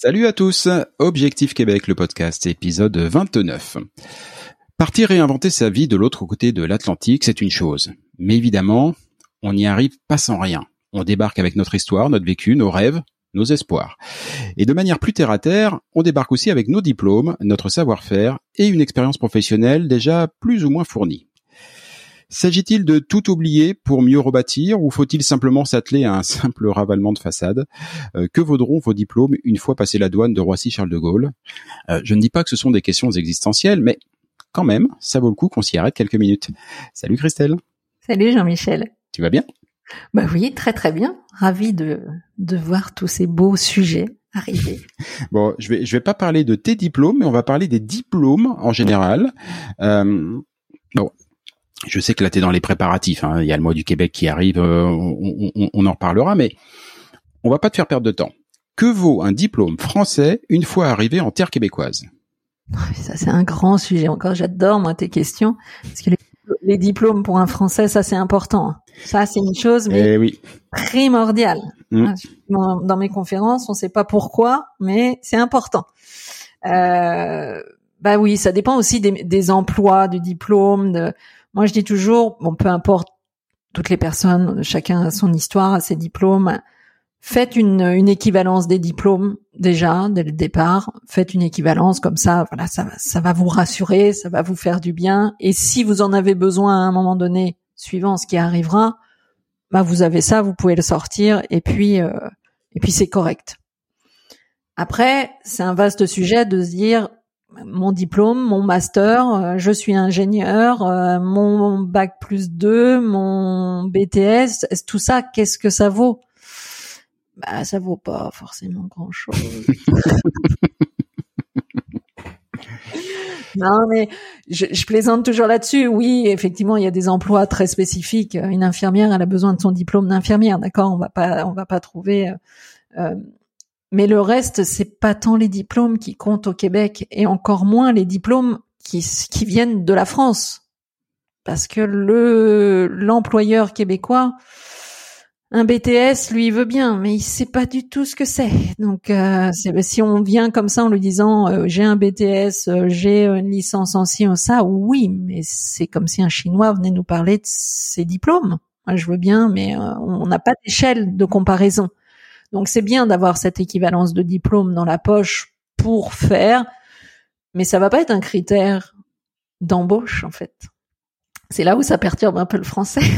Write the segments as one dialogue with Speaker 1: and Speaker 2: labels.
Speaker 1: Salut à tous, Objectif Québec, le podcast, épisode 29. Partir réinventer sa vie de l'autre côté de l'Atlantique, c'est une chose. Mais évidemment, on n'y arrive pas sans rien. On débarque avec notre histoire, notre vécu, nos rêves, nos espoirs. Et de manière plus terre à terre, on débarque aussi avec nos diplômes, notre savoir-faire et une expérience professionnelle déjà plus ou moins fournie. S'agit-il de tout oublier pour mieux rebâtir ou faut-il simplement s'atteler à un simple ravalement de façade? Euh, Que vaudront vos diplômes une fois passé la douane de Roissy-Charles de Gaulle? Euh, Je ne dis pas que ce sont des questions existentielles, mais quand même, ça vaut le coup qu'on s'y arrête quelques minutes. Salut Christelle.
Speaker 2: Salut Jean-Michel.
Speaker 1: Tu vas bien?
Speaker 2: Bah oui, très très bien. Ravi de, de voir tous ces beaux sujets arriver.
Speaker 1: bon, je vais je vais pas parler de tes diplômes, mais on va parler des diplômes en général. Euh, bon, je sais que là tu es dans les préparatifs. Hein. Il y a le mois du Québec qui arrive, euh, on, on, on en reparlera, mais on va pas te faire perdre de temps. Que vaut un diplôme français une fois arrivé en terre québécoise?
Speaker 2: Ça c'est un grand sujet. Encore, j'adore moi tes questions parce que les les diplômes pour un Français, ça c'est important. Ça c'est une chose mais
Speaker 1: Eh oui.
Speaker 2: primordiale.
Speaker 1: Mm.
Speaker 2: Hein, Dans mes conférences, on sait pas pourquoi, mais c'est important. Euh, bah oui, ça dépend aussi des, des emplois, du diplôme. De... Moi, je dis toujours, bon, peu importe toutes les personnes, chacun a son histoire, a ses diplômes. Faites une, une équivalence des diplômes déjà dès le départ. Faites une équivalence comme ça, voilà, ça, ça va vous rassurer, ça va vous faire du bien. Et si vous en avez besoin à un moment donné, suivant ce qui arrivera, bah vous avez ça, vous pouvez le sortir et puis euh, et puis c'est correct. Après, c'est un vaste sujet de se dire mon diplôme, mon master, euh, je suis ingénieur, euh, mon bac plus 2, mon BTS, tout ça, qu'est-ce que ça vaut? Bah, ça vaut pas forcément grand-chose. non, mais je, je plaisante toujours là-dessus. Oui, effectivement, il y a des emplois très spécifiques. Une infirmière, elle a besoin de son diplôme d'infirmière, d'accord? On va pas, on va pas trouver. euh, mais le reste, c'est pas tant les diplômes qui comptent au Québec et encore moins les diplômes qui, qui viennent de la France. Parce que le, l'employeur québécois, un BTS, lui, veut bien, mais il sait pas du tout ce que c'est. Donc, euh, si on vient comme ça en lui disant, euh, j'ai un BTS, euh, j'ai une licence en ci, oui, mais c'est comme si un Chinois venait nous parler de ses diplômes. Je veux bien, mais on n'a pas d'échelle de comparaison. Donc c'est bien d'avoir cette équivalence de diplôme dans la poche pour faire, mais ça va pas être un critère d'embauche en fait. C'est là où ça perturbe un peu le français.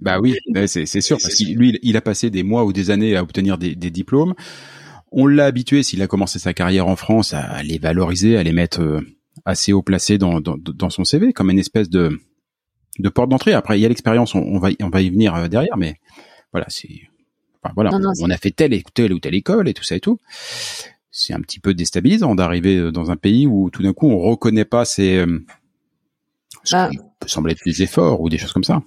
Speaker 1: Bah oui, c'est sûr, parce que lui, il a passé des mois ou des années à obtenir des, diplômes. On l'a habitué, s'il a commencé sa carrière en France, à les valoriser, à les mettre euh, assez haut placés dans, son CV, comme une espèce de, porte d'entrée. Après, il y a l'expérience, on, va, on va y venir euh, derrière, mais voilà, c'est, enfin, voilà,
Speaker 2: Non, non,
Speaker 1: on a fait telle et telle ou telle école et tout ça et tout. C'est un petit peu déstabilisant d'arriver euh, dans un pays où tout d'un coup on reconnaît pas ses, euh, ce
Speaker 2: Bah.
Speaker 1: qui peut sembler être des efforts ou des choses comme ça.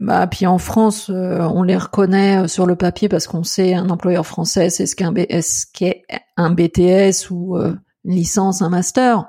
Speaker 2: Bah puis en France, euh, on les reconnaît sur le papier parce qu'on sait un employeur français, c'est ce qu'un qu'est un BTS ou euh, une licence, un master.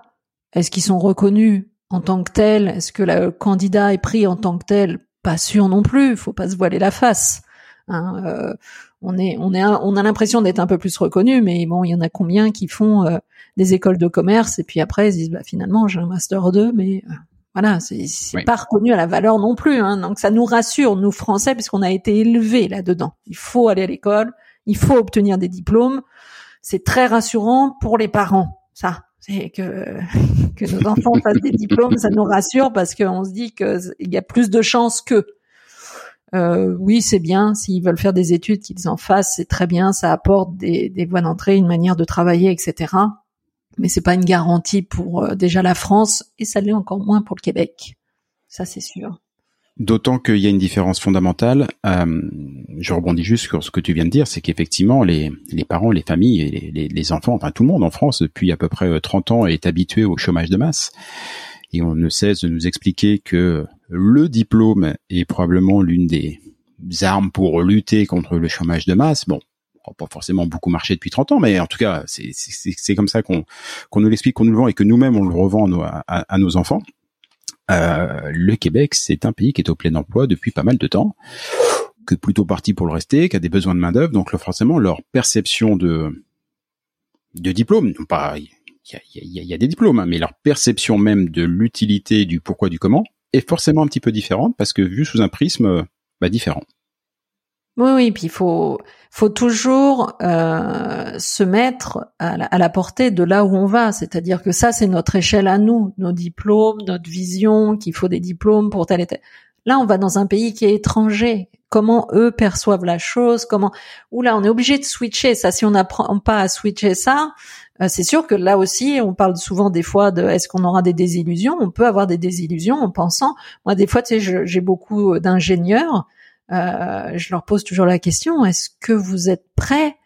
Speaker 2: Est-ce qu'ils sont reconnus en tant que tels? Est-ce que le candidat est pris en tant que tel? Pas sûr non plus. Faut pas se voiler la face. Hein, euh, on est, on est, on a l'impression d'être un peu plus reconnu, mais bon, il y en a combien qui font euh, des écoles de commerce et puis après ils disent bah, finalement j'ai un master 2, mais euh, voilà, c'est pas reconnu à la valeur non plus. Hein, donc ça nous rassure nous Français puisqu'on a été élevés là-dedans. Il faut aller à l'école, il faut obtenir des diplômes. C'est très rassurant pour les parents. Ça, c'est que que nos enfants fassent des diplômes, ça nous rassure parce qu'on se dit qu'il y a plus de chances que euh, oui, c'est bien. S'ils veulent faire des études, qu'ils en fassent, c'est très bien. Ça apporte des, des voies d'entrée, une manière de travailler, etc. Mais c'est pas une garantie pour euh, déjà la France et ça l'est encore moins pour le Québec. Ça, c'est sûr.
Speaker 1: D'autant qu'il y a une différence fondamentale. Euh, je rebondis juste sur ce que tu viens de dire, c'est qu'effectivement, les, les parents, les familles, et les, les, enfants, enfin tout le monde en France depuis à peu près 30 ans est habitué au chômage de masse et on ne cesse de nous expliquer que le diplôme est probablement l'une des armes pour lutter contre le chômage de masse. Bon, pas forcément beaucoup marché depuis 30 ans, mais en tout cas, c'est comme ça qu'on nous l'explique, qu'on nous le vend et que nous-mêmes on le revend à, nos enfants. Euh, le Québec, c'est un pays qui est au plein emploi depuis pas mal de temps, que plutôt parti pour le rester, qui a des besoins de main d'œuvre, donc forcément leur perception de de diplôme, non pas il y a, des diplômes, hein, mais leur perception même de l'utilité du pourquoi du comment est forcément un petit peu différente parce que vu sous un prisme bah, différent.
Speaker 2: Oui, oui, puis il faut, faut toujours euh, se mettre à la, à la, portée de là où on va. C'est-à-dire que ça, c'est notre échelle à nous, nos diplômes, notre vision, qu'il faut des diplômes pour tel et tel. Là, on va dans un pays qui est étranger. Comment eux perçoivent la chose Comment Ou là, on est obligé de switcher. Ça, si on n'apprend pas à switcher ça, euh, c'est sûr que là aussi, on parle souvent des fois de est-ce qu'on aura des désillusions? On peut avoir des désillusions en pensant. Moi, des fois, tu sais, j'ai beaucoup d'ingénieurs. Euh, je leur pose toujours la question est-ce que vous êtes prêts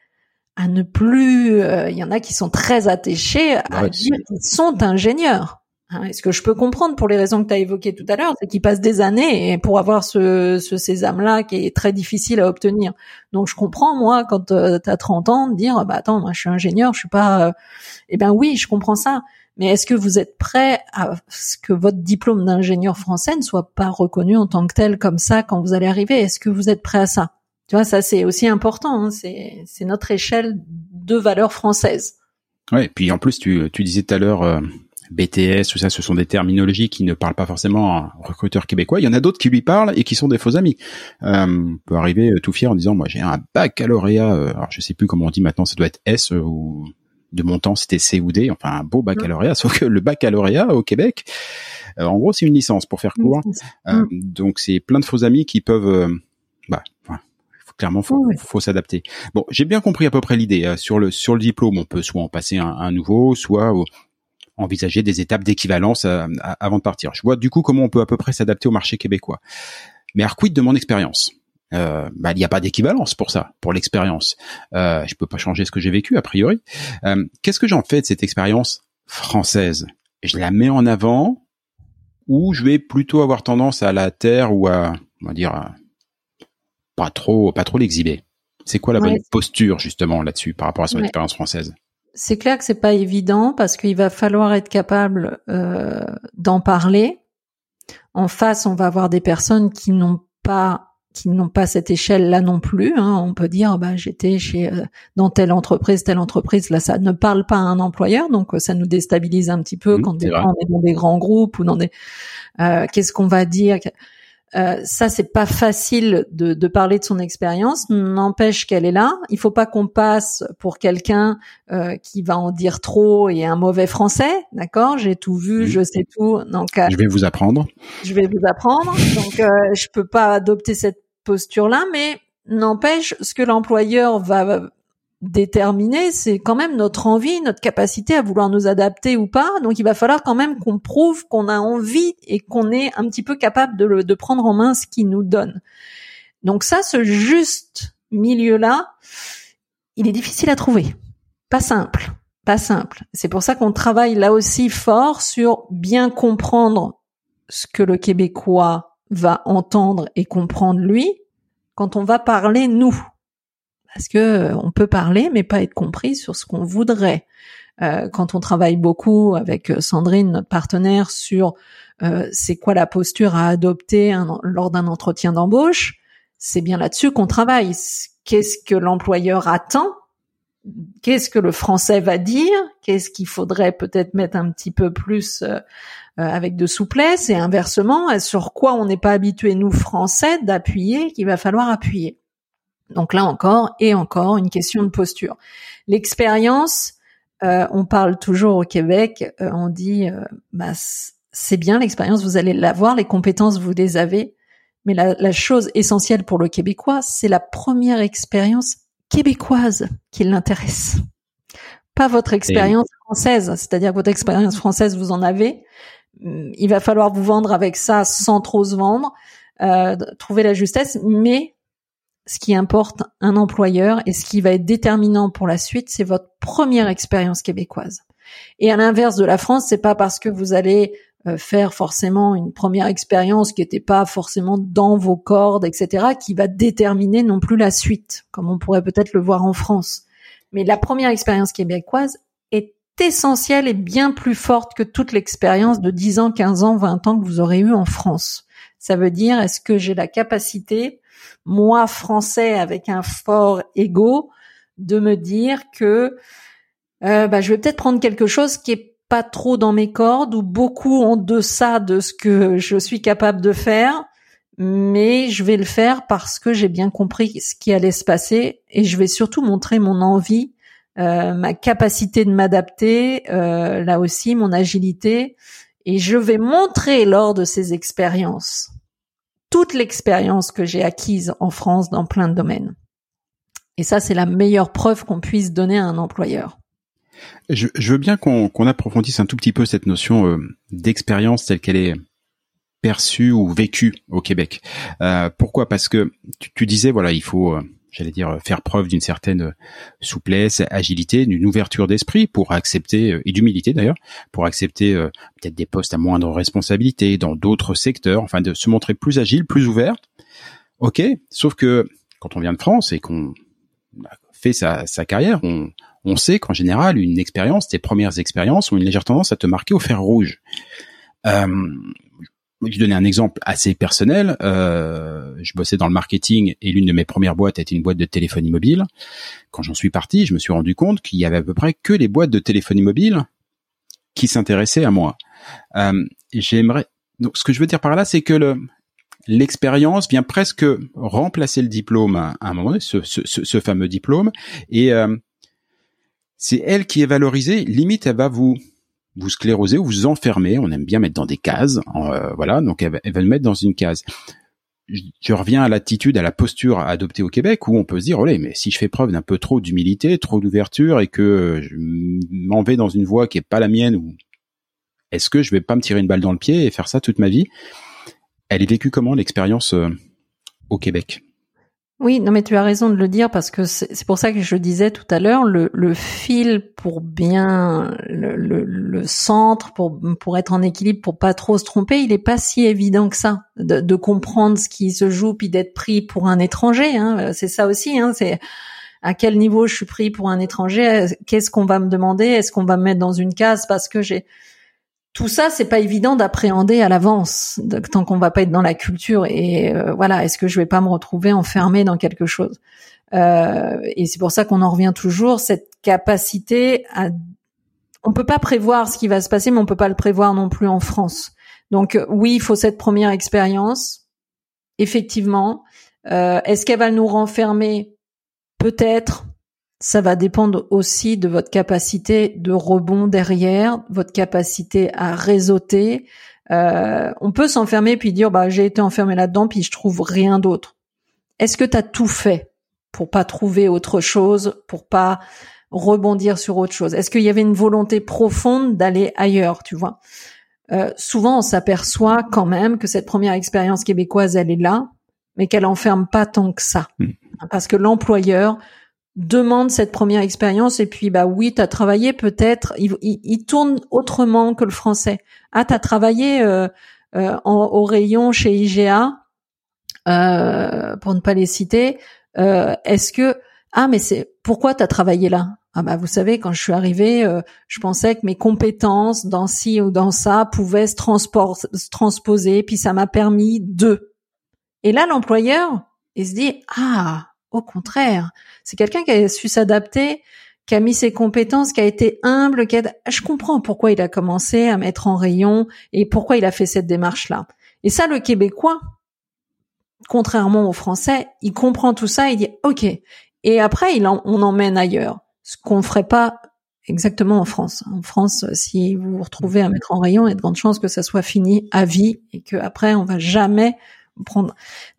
Speaker 2: à ne plus euh, Il y en a qui sont très attachés à dire qu'ils sont ingénieurs. Hein, et ce que je peux comprendre pour les raisons que tu as évoquées tout à l'heure, c'est qu'ils passent des années pour avoir ce, ce sésame-là qui est très difficile à obtenir. Donc je comprends, moi, quand tu as 30 ans, de dire, bah attends, moi je suis ingénieur, je suis pas... Euh... Eh bien oui, je comprends ça. Mais est-ce que vous êtes prêt à ce que votre diplôme d'ingénieur français ne soit pas reconnu en tant que tel comme ça quand vous allez arriver? Est-ce que vous êtes prêt à ça? Tu vois, ça c'est aussi important. Hein. C'est notre échelle de valeur française.
Speaker 1: Ouais, puis en plus tu, tu disais tout à l'heure euh, BTS, tout ça, ce sont des terminologies qui ne parlent pas forcément à un recruteur québécois. Il y en a d'autres qui lui parlent et qui sont des faux amis. Euh, on peut arriver euh, tout fier en disant, moi j'ai un baccalauréat, euh, alors je sais plus comment on dit maintenant, ça doit être S ou de mon temps c'était C ou D, enfin un beau baccalauréat, sauf que le baccalauréat au Québec, en gros c'est une licence pour faire court. donc c'est plein de faux amis qui peuvent, bah, clairement faut, faut s'adapter. Bon, j'ai bien compris à peu près l'idée. sur le sur le diplôme, on peut soit en passer un, un nouveau, soit envisager des étapes d'équivalence euh, avant de partir. Je vois du coup comment on peut à peu près s'adapter au marché québécois. Mais quid de mon expérience euh, bah, il n'y a pas d'équivalence pour ça, pour l'expérience. Euh, je peux pas changer ce que j'ai vécu a priori. Euh, Qu'est-ce que j'en fais de cette expérience française? Je la mets en avant ou je vais plutôt avoir tendance à la taire ou à, on va dire, pas trop, pas trop l'exhiber? C'est quoi la bonne posture justement là-dessus par rapport à son expérience française?
Speaker 2: C'est clair que c'est pas évident parce qu'il va falloir être capable euh, d'en parler. En face, on va avoir des personnes qui n'ont pas qui n'ont pas cette échelle-là non plus. Hein. On peut dire, bah, j'étais chez euh, dans telle entreprise, telle entreprise. Là, ça ne parle pas à un employeur, donc euh, ça nous déstabilise un petit peu mmh, quand on est dans des grands groupes ou dans des. Euh, Qu'est-ce qu'on va dire euh, ça, c'est pas facile de, de, parler de son expérience. N'empêche qu'elle est là. Il faut pas qu'on passe pour quelqu'un euh, qui va en dire trop et un mauvais français, d'accord? J'ai tout vu, je sais tout. Donc,
Speaker 1: euh, je vais vous apprendre.
Speaker 2: Je vais vous apprendre. Donc, euh, je peux pas adopter cette posture-là, mais n'empêche, ce que l'employeur va déterminer, c'est quand même notre envie, notre capacité à vouloir nous adapter ou pas. Donc il va falloir quand même qu'on prouve qu'on a envie et qu'on est un petit peu capable de, de prendre en main ce qu'il nous donne. Donc ça, ce juste milieu-là, il est difficile à trouver. Pas simple. Pas simple. C'est pour ça qu'on travaille là aussi fort sur bien comprendre ce que le Québécois va entendre et comprendre lui quand on va parler nous parce que euh, on peut parler mais pas être compris sur ce qu'on voudrait. euh, quand on travaille beaucoup avec euh, Sandrine, notre partenaire, sur c'est quoi la posture à adopter lors d'un entretien d'embauche, c'est bien là-dessus qu'on travaille. Qu'est-ce que l'employeur attend? Qu'est-ce que le français va dire? Qu'est-ce qu'il faudrait peut-être mettre un petit peu plus avec de souplesse? Et inversement, sur quoi on n'est pas habitué, nous Français, d'appuyer, qu'il va falloir appuyer. Donc là encore et encore une question de posture. L'expérience, euh, on parle toujours au Québec, euh, on dit, euh, bah, c'est bien l'expérience, vous allez l'avoir, les compétences, vous les avez. Mais la, chose essentielle pour le Québécois, c'est la première expérience québécoise qui l'intéresse. Pas votre expérience française, c'est-à-dire que votre expérience française, vous en avez. Il va falloir vous vendre avec ça sans trop se vendre, trouver la justesse, mais ce qui importe un employeur et ce qui va être déterminant pour la suite, c'est votre première expérience québécoise. Et à l'inverse de la France, c'est pas parce que vous allez euh, faire forcément une première expérience qui n'était pas forcément dans vos cordes, etc., qui va déterminer non plus la suite, comme on pourrait peut-être le voir en France. Mais la première expérience québécoise est essentielle et bien plus forte que toute l'expérience de 10 ans, 15 ans, 20 ans que vous aurez eu en France. Ça veut dire, est-ce que j'ai la capacité moi français avec un fort ego de me dire que euh, bah, je vais peut-être prendre quelque chose qui est pas trop dans mes cordes ou beaucoup en deçà de ce que je suis capable de faire, mais je vais le faire parce que j'ai bien compris ce qui allait se passer et je vais surtout montrer mon envie, euh, ma capacité de m'adapter, euh, là aussi mon agilité, et je vais montrer lors de ces expériences toute l'expérience que j'ai acquise en France dans plein de domaines. Et ça, c'est la meilleure preuve qu'on puisse donner à un employeur.
Speaker 1: Je, veux bien qu'on approfondisse un tout petit peu cette notion euh, d'expérience telle qu'elle est perçue ou vécue au Québec. Euh, pourquoi? Parce que tu, disais, voilà, il faut euh, j'allais dire, faire preuve d'une certaine souplesse, agilité, d'une ouverture d'esprit pour accepter, euh, et d'humilité d'ailleurs, pour accepter euh, peut-être des postes à moindre responsabilité dans d'autres secteurs, enfin de se montrer plus agile, plus ouvert. Ok, sauf que quand on vient de France et qu'on fait sa, sa carrière, on, on sait qu'en général, une expérience, tes premières expériences ont une légère tendance à te marquer au fer rouge. Euh, je vais donner un exemple assez personnel. Euh, je bossais dans le marketing et l'une de mes premières boîtes était une boîte de téléphonie mobile. Quand j'en suis parti, je me suis rendu compte qu'il y avait à peu près que les boîtes de téléphonie mobile qui s'intéressaient à moi. Euh, J'aimerais. Donc, ce que je veux dire par là, c'est que le l'expérience vient presque remplacer le diplôme à, un moment donné, ce, ce, ce fameux diplôme, et euh, c'est elle qui est valorisée. Limite, elle va vous vous sclérosez ou vous enfermez. On aime bien mettre dans des cases. Euh, voilà, donc elle, va nous mettre dans une case. Je, reviens à l'attitude, à la posture adoptée au Québec où on peut se dire, oh mais si je fais preuve d'un peu trop d'humilité, trop d'ouverture et que je m'en vais dans une voie qui est pas la mienne, ou est-ce que je vais pas me tirer une balle dans le pied et faire ça toute ma vie? Elle est vécue comment l'expérience euh, au Québec?
Speaker 2: Oui, non, mais tu as raison de le dire parce que c'est pour ça que je disais tout à l'heure, le, fil pour bien le, centre pour pour être en équilibre, pour pas trop se tromper, il est pas si évident que ça de, de comprendre ce qui se joue puis d'être pris pour un étranger. Hein, c'est ça aussi. Hein, c'est à quel niveau je suis pris pour un étranger Qu'est-ce qu'on va me demander Est-ce qu'on va me mettre dans une case parce que j'ai tout ça, c'est pas évident d'appréhender à l'avance, tant qu'on va pas être dans la culture. Et euh, voilà, est-ce que je vais pas me retrouver enfermé dans quelque chose? Euh, Et c'est pour ça qu'on en revient toujours cette capacité à. On peut pas prévoir ce qui va se passer, mais on peut pas le prévoir non plus en France. Donc oui, il faut cette première expérience. Effectivement, euh, est-ce qu'elle va nous renfermer? Peut-être ça va dépendre aussi de votre capacité de rebond derrière, votre capacité à réseauter. Euh, on peut s'enfermer puis dire bah j'ai été enfermé là-dedans puis je trouve rien d'autre. Est-ce que tu as tout fait pour pas trouver autre chose, pour pas rebondir sur autre chose? Est-ce qu'il y avait une volonté profonde d'aller ailleurs, tu vois? Euh, Souvent, on s'aperçoit quand même que cette première expérience québécoise, elle est là, mais qu'elle enferme pas tant que ça, mmh. parce que l'employeur demande cette première expérience et puis bah oui, tu as travaillé peut-être, il, il, tourne autrement que le français. Ah, tu as travaillé euh, euh, au rayon chez IGA, euh, pour ne pas les citer. Est-ce que ah mais c'est pourquoi tu as travaillé là? Ah bah vous savez, quand je suis arrivée, euh, je pensais que mes compétences dans ci ou dans ça pouvaient se, se transposer, puis ça m'a permis de. Et là, l'employeur, il se dit ah, au contraire, c'est quelqu'un qui a su s'adapter, qui a mis ses compétences, qui a été humble, qui a... je comprends pourquoi il a commencé à mettre en rayon et pourquoi il a fait cette démarche-là. Et ça, le Québécois, contrairement au Français, il comprend tout ça, il dit OK. Et après, on emmène ailleurs ce qu'on ferait pas exactement en France. En France, si vous vous retrouvez à mettre en rayon, il y a de grandes chances que ça soit fini à vie et que après on va jamais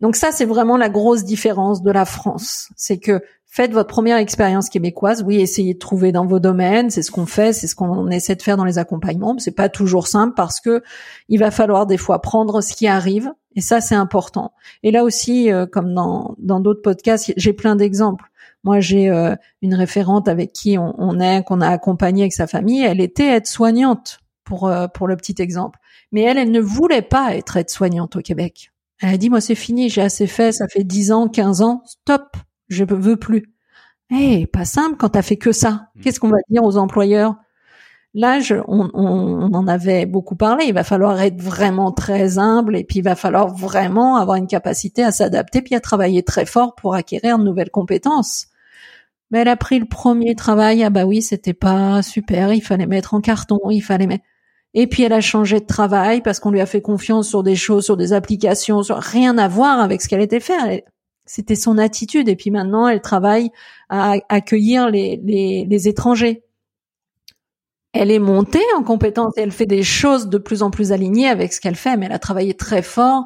Speaker 2: Donc ça, c'est vraiment la grosse différence de la France. C'est que faites votre première expérience québécoise. Oui, essayez de trouver dans vos domaines. C'est ce qu'on fait, c'est ce qu'on essaie de faire dans les accompagnements. C'est pas toujours simple parce que il va falloir des fois prendre ce qui arrive. Et ça, c'est important. Et là aussi, euh, comme dans dans d'autres podcasts, j'ai plein d'exemples. Moi, j'ai euh, une référente avec qui on, est, qu'on a accompagné avec sa famille. Elle était aide-soignante pour euh, pour le petit exemple, mais elle, elle ne voulait pas être aide-soignante au Québec. Elle a dit moi c'est fini, j'ai assez fait, ça fait 10 ans, 15 ans, stop, je veux plus. Eh, pas simple quand t'as fait que ça. Mmh. Qu'est-ce qu'on va dire aux employeurs? Là, on, on, en avait beaucoup parlé. Il va falloir être vraiment très humble et puis il va falloir vraiment avoir une capacité à s'adapter puis à travailler très fort pour acquérir de nouvelles compétences. Mais elle a pris le premier travail. Ah bah oui, c'était pas super. Il fallait mettre en carton. Il fallait mettre. Et puis elle a changé de travail parce qu'on lui a fait confiance sur des choses, sur des applications, sur rien à voir avec ce qu'elle était faire. C'était son attitude. Et puis maintenant, elle travaille à accueillir les, les, les étrangers. Elle est montée en compétence et elle fait des choses de plus en plus alignées avec ce qu'elle fait. Mais elle a travaillé très fort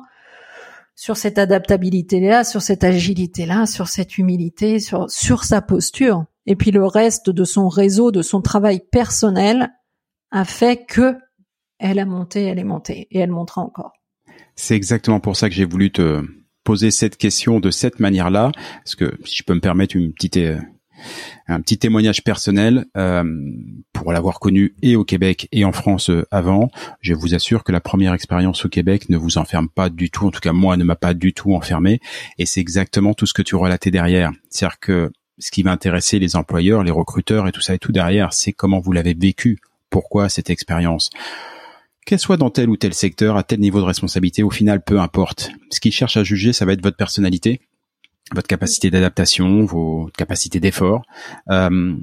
Speaker 2: sur cette adaptabilité-là, sur cette agilité-là, sur cette humilité, sur, sur sa posture. Et puis le reste de son réseau, de son travail personnel a fait que elle a monté, elle est montée et elle montera encore.
Speaker 1: C'est exactement pour ça que j'ai voulu te poser cette question de cette manière-là, parce que si je peux me permettre une petite euh, un petit témoignage personnel euh, pour l'avoir connu et au Québec et en France euh, avant. Je vous assure que la première expérience au Québec ne vous enferme pas du tout. En tout cas, moi, ne m'a pas du tout enfermé. Et c'est exactement tout ce que tu relatais derrière. C'est-à-dire que ce qui va intéresser les employeurs, les recruteurs et tout ça et tout derrière, c'est comment vous l'avez vécu. Pourquoi cette expérience qu'elle soit dans tel ou tel secteur, à tel niveau de responsabilité, au final, peu importe. Ce qu'ils cherchent à juger, ça va être votre personnalité, votre capacité d'adaptation, vos capacités d'effort. Euh,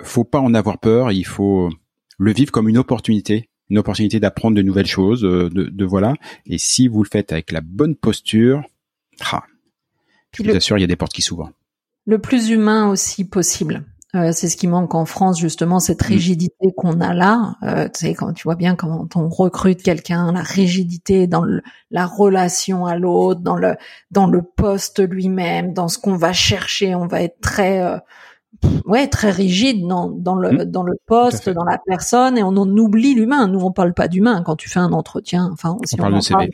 Speaker 1: faut pas en avoir peur, il faut le vivre comme une opportunité, une opportunité d'apprendre de nouvelles choses, euh, de, de, voilà. Et si vous le faites avec la bonne posture, ah, je vous assure, il y a des portes qui s'ouvrent.
Speaker 2: Le plus humain aussi possible. Euh, c'est ce qui manque en France justement cette mm. rigidité qu'on a là. Euh, tu sais quand tu vois bien quand on recrute quelqu'un, la rigidité dans la relation à l'autre, dans le dans le poste lui-même, dans ce qu'on va chercher, on va être très euh, ouais très rigide dans dans le mm. dans le poste, dans la personne et on en oublie l'humain. Nous on parle pas d'humain quand tu fais un entretien. Enfin
Speaker 1: on parle de CV.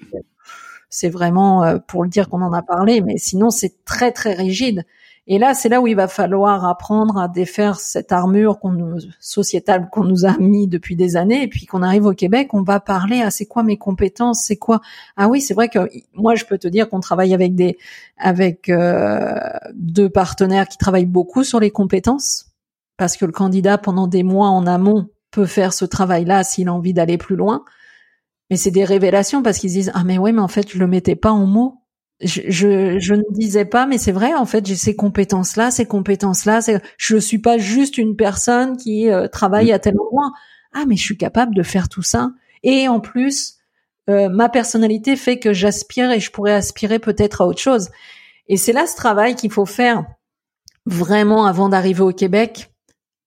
Speaker 2: c'est vraiment euh, pour le dire qu'on en a parlé, mais sinon c'est très très rigide. Et là, c'est là où il va falloir apprendre à défaire cette armure qu'on nous, sociétale qu'on nous a mis depuis des années. Et puis qu'on arrive au Québec, on va parler à c'est quoi mes compétences, c'est quoi Ah oui, c'est vrai que moi, je peux te dire qu'on travaille avec des avec euh, deux partenaires qui travaillent beaucoup sur les compétences, parce que le candidat pendant des mois en amont peut faire ce travail-là s'il a envie d'aller plus loin. Mais c'est des révélations parce qu'ils disent ah mais ouais mais en fait je le mettais pas en mots je, je, je, ne disais pas, mais c'est vrai, en fait, j'ai ces compétences-là, ces compétences-là. Je suis pas juste une personne qui euh, travaille à tel endroit. Ah, mais je suis capable de faire tout ça. Et en plus, euh, ma personnalité fait que j'aspire et je pourrais aspirer peut-être à autre chose. Et c'est là ce travail qu'il faut faire vraiment avant d'arriver au Québec.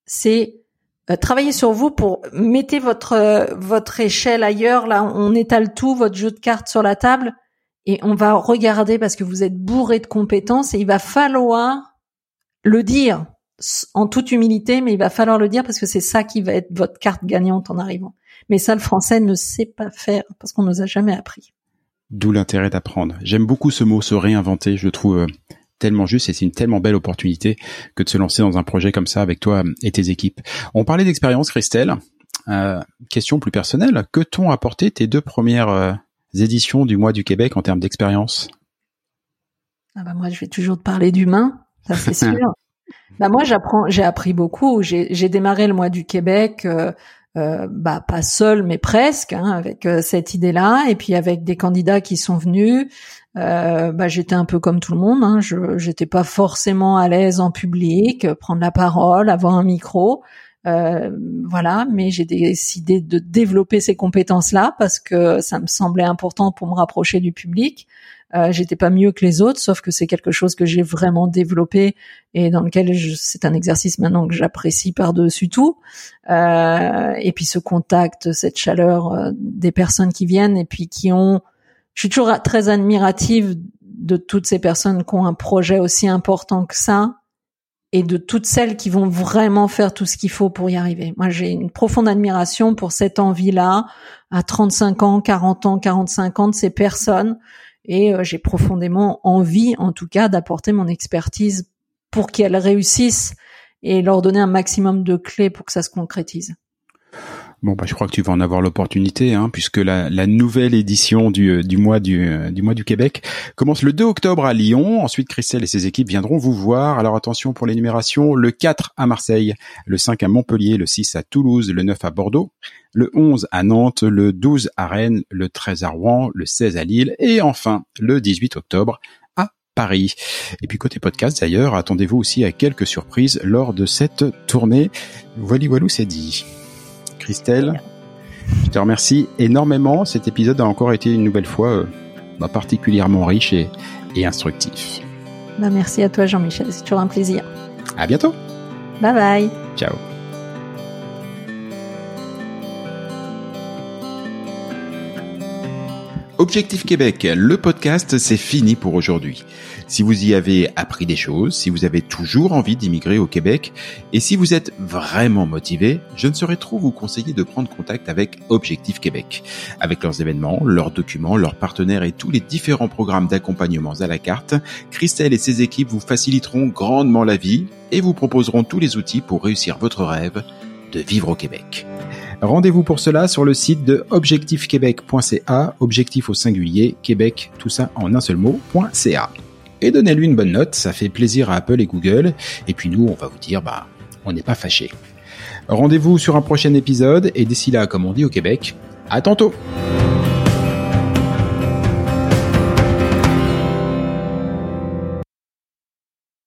Speaker 2: C'est euh, travailler sur vous pour mettez votre votre échelle ailleurs. Là, on étale tout, votre jeu de cartes sur la table et on va regarder parce que vous êtes bourré de compétences et il va falloir le dire en toute humilité, mais il va falloir le dire parce que c'est ça qui va être votre carte gagnante en arrivant. Mais ça, le français ne sait pas faire parce qu'on nous a jamais appris.
Speaker 1: D'où l'intérêt d'apprendre. J'aime beaucoup ce mot, se réinventer. Je le trouve euh, tellement juste et c'est une tellement belle opportunité que de se lancer dans un projet comme ça avec toi et tes équipes. On parlait d'expérience, Christelle. Euh, question plus personnelle. Que t'ont apporté tes deux premières euh, éditions du mois du Québec en termes d'expérience
Speaker 2: ah bah Moi, je vais toujours te parler d'humain, ça c'est sûr. Bah moi j'apprends, j'ai appris beaucoup. J'ai démarré le mois du Québec. Euh, euh, bah pas seul mais presque hein, avec euh, cette idée-là et puis avec des candidats qui sont venus euh, bah j'étais un peu comme tout le monde hein, je j'étais pas forcément à l'aise en public prendre la parole avoir un micro euh, voilà, mais j'ai décidé de développer ces compétences-là parce que ça me semblait important pour me rapprocher du public. Euh, J'étais pas mieux que les autres, sauf que c'est quelque chose que j'ai vraiment développé et dans lequel c'est un exercice maintenant que j'apprécie par-dessus tout. Euh, et puis ce contact, cette chaleur euh, des personnes qui viennent et puis qui ont, je suis toujours très admirative de toutes ces personnes qui ont un projet aussi important que ça et de toutes celles qui vont vraiment faire tout ce qu'il faut pour y arriver. Moi, j'ai une profonde admiration pour cette envie-là, à 35 ans, 40 ans, 45 ans, de ces personnes. Et euh, j'ai profondément envie, en tout cas, d'apporter mon expertise pour qu'elles réussissent et leur donner un maximum de clés pour que ça se concrétise.
Speaker 1: Bon, bah, je crois que tu vas en avoir l'opportunité, hein, puisque la, la, nouvelle édition du, euh, du mois du, euh, du mois du Québec commence le 2 octobre à Lyon. Ensuite, Christelle et ses équipes viendront vous voir. Alors attention pour l'énumération, le 4 à Marseille, le 5 à Montpellier, le 6 à Toulouse, le 9 à Bordeaux, le 11 à Nantes, le 12 à Rennes, le 13 à Rouen, le 16 à Lille et enfin le 18 octobre à Paris. Et puis côté podcast d'ailleurs, attendez-vous aussi à quelques surprises lors de cette tournée. Voilà, voilà, c'est dit. Christelle. Je te remercie énormément. Cet épisode a encore été une nouvelle fois euh, bah, particulièrement riche et, instructif.
Speaker 2: Bah, merci à toi Jean-Michel, c'est toujours un plaisir.
Speaker 1: À bientôt.
Speaker 2: Bye bye.
Speaker 1: Ciao. Objectif Québec, le podcast, c'est fini pour aujourd'hui. Si vous y avez appris des choses, si vous avez toujours envie d'immigrer au Québec, et si vous êtes vraiment motivé, je ne saurais trop vous conseiller de prendre contact avec Objectif Québec. Avec leurs événements, leurs documents, leurs partenaires et tous les différents programmes d'accompagnement à la carte, Christelle et ses équipes vous faciliteront grandement la vie et vous proposeront tous les outils pour réussir votre rêve de vivre au Québec. Rendez-vous pour cela sur le site de objectifquebec.ca, objectif au singulier, Québec, tout ça en un seul mot.ca. Et donnez-lui une bonne note, ça fait plaisir à Apple et Google. Et puis nous, on va vous dire, bah, on n'est pas fâchés. Rendez-vous sur un prochain épisode, et d'ici là, comme on dit au Québec, à tantôt!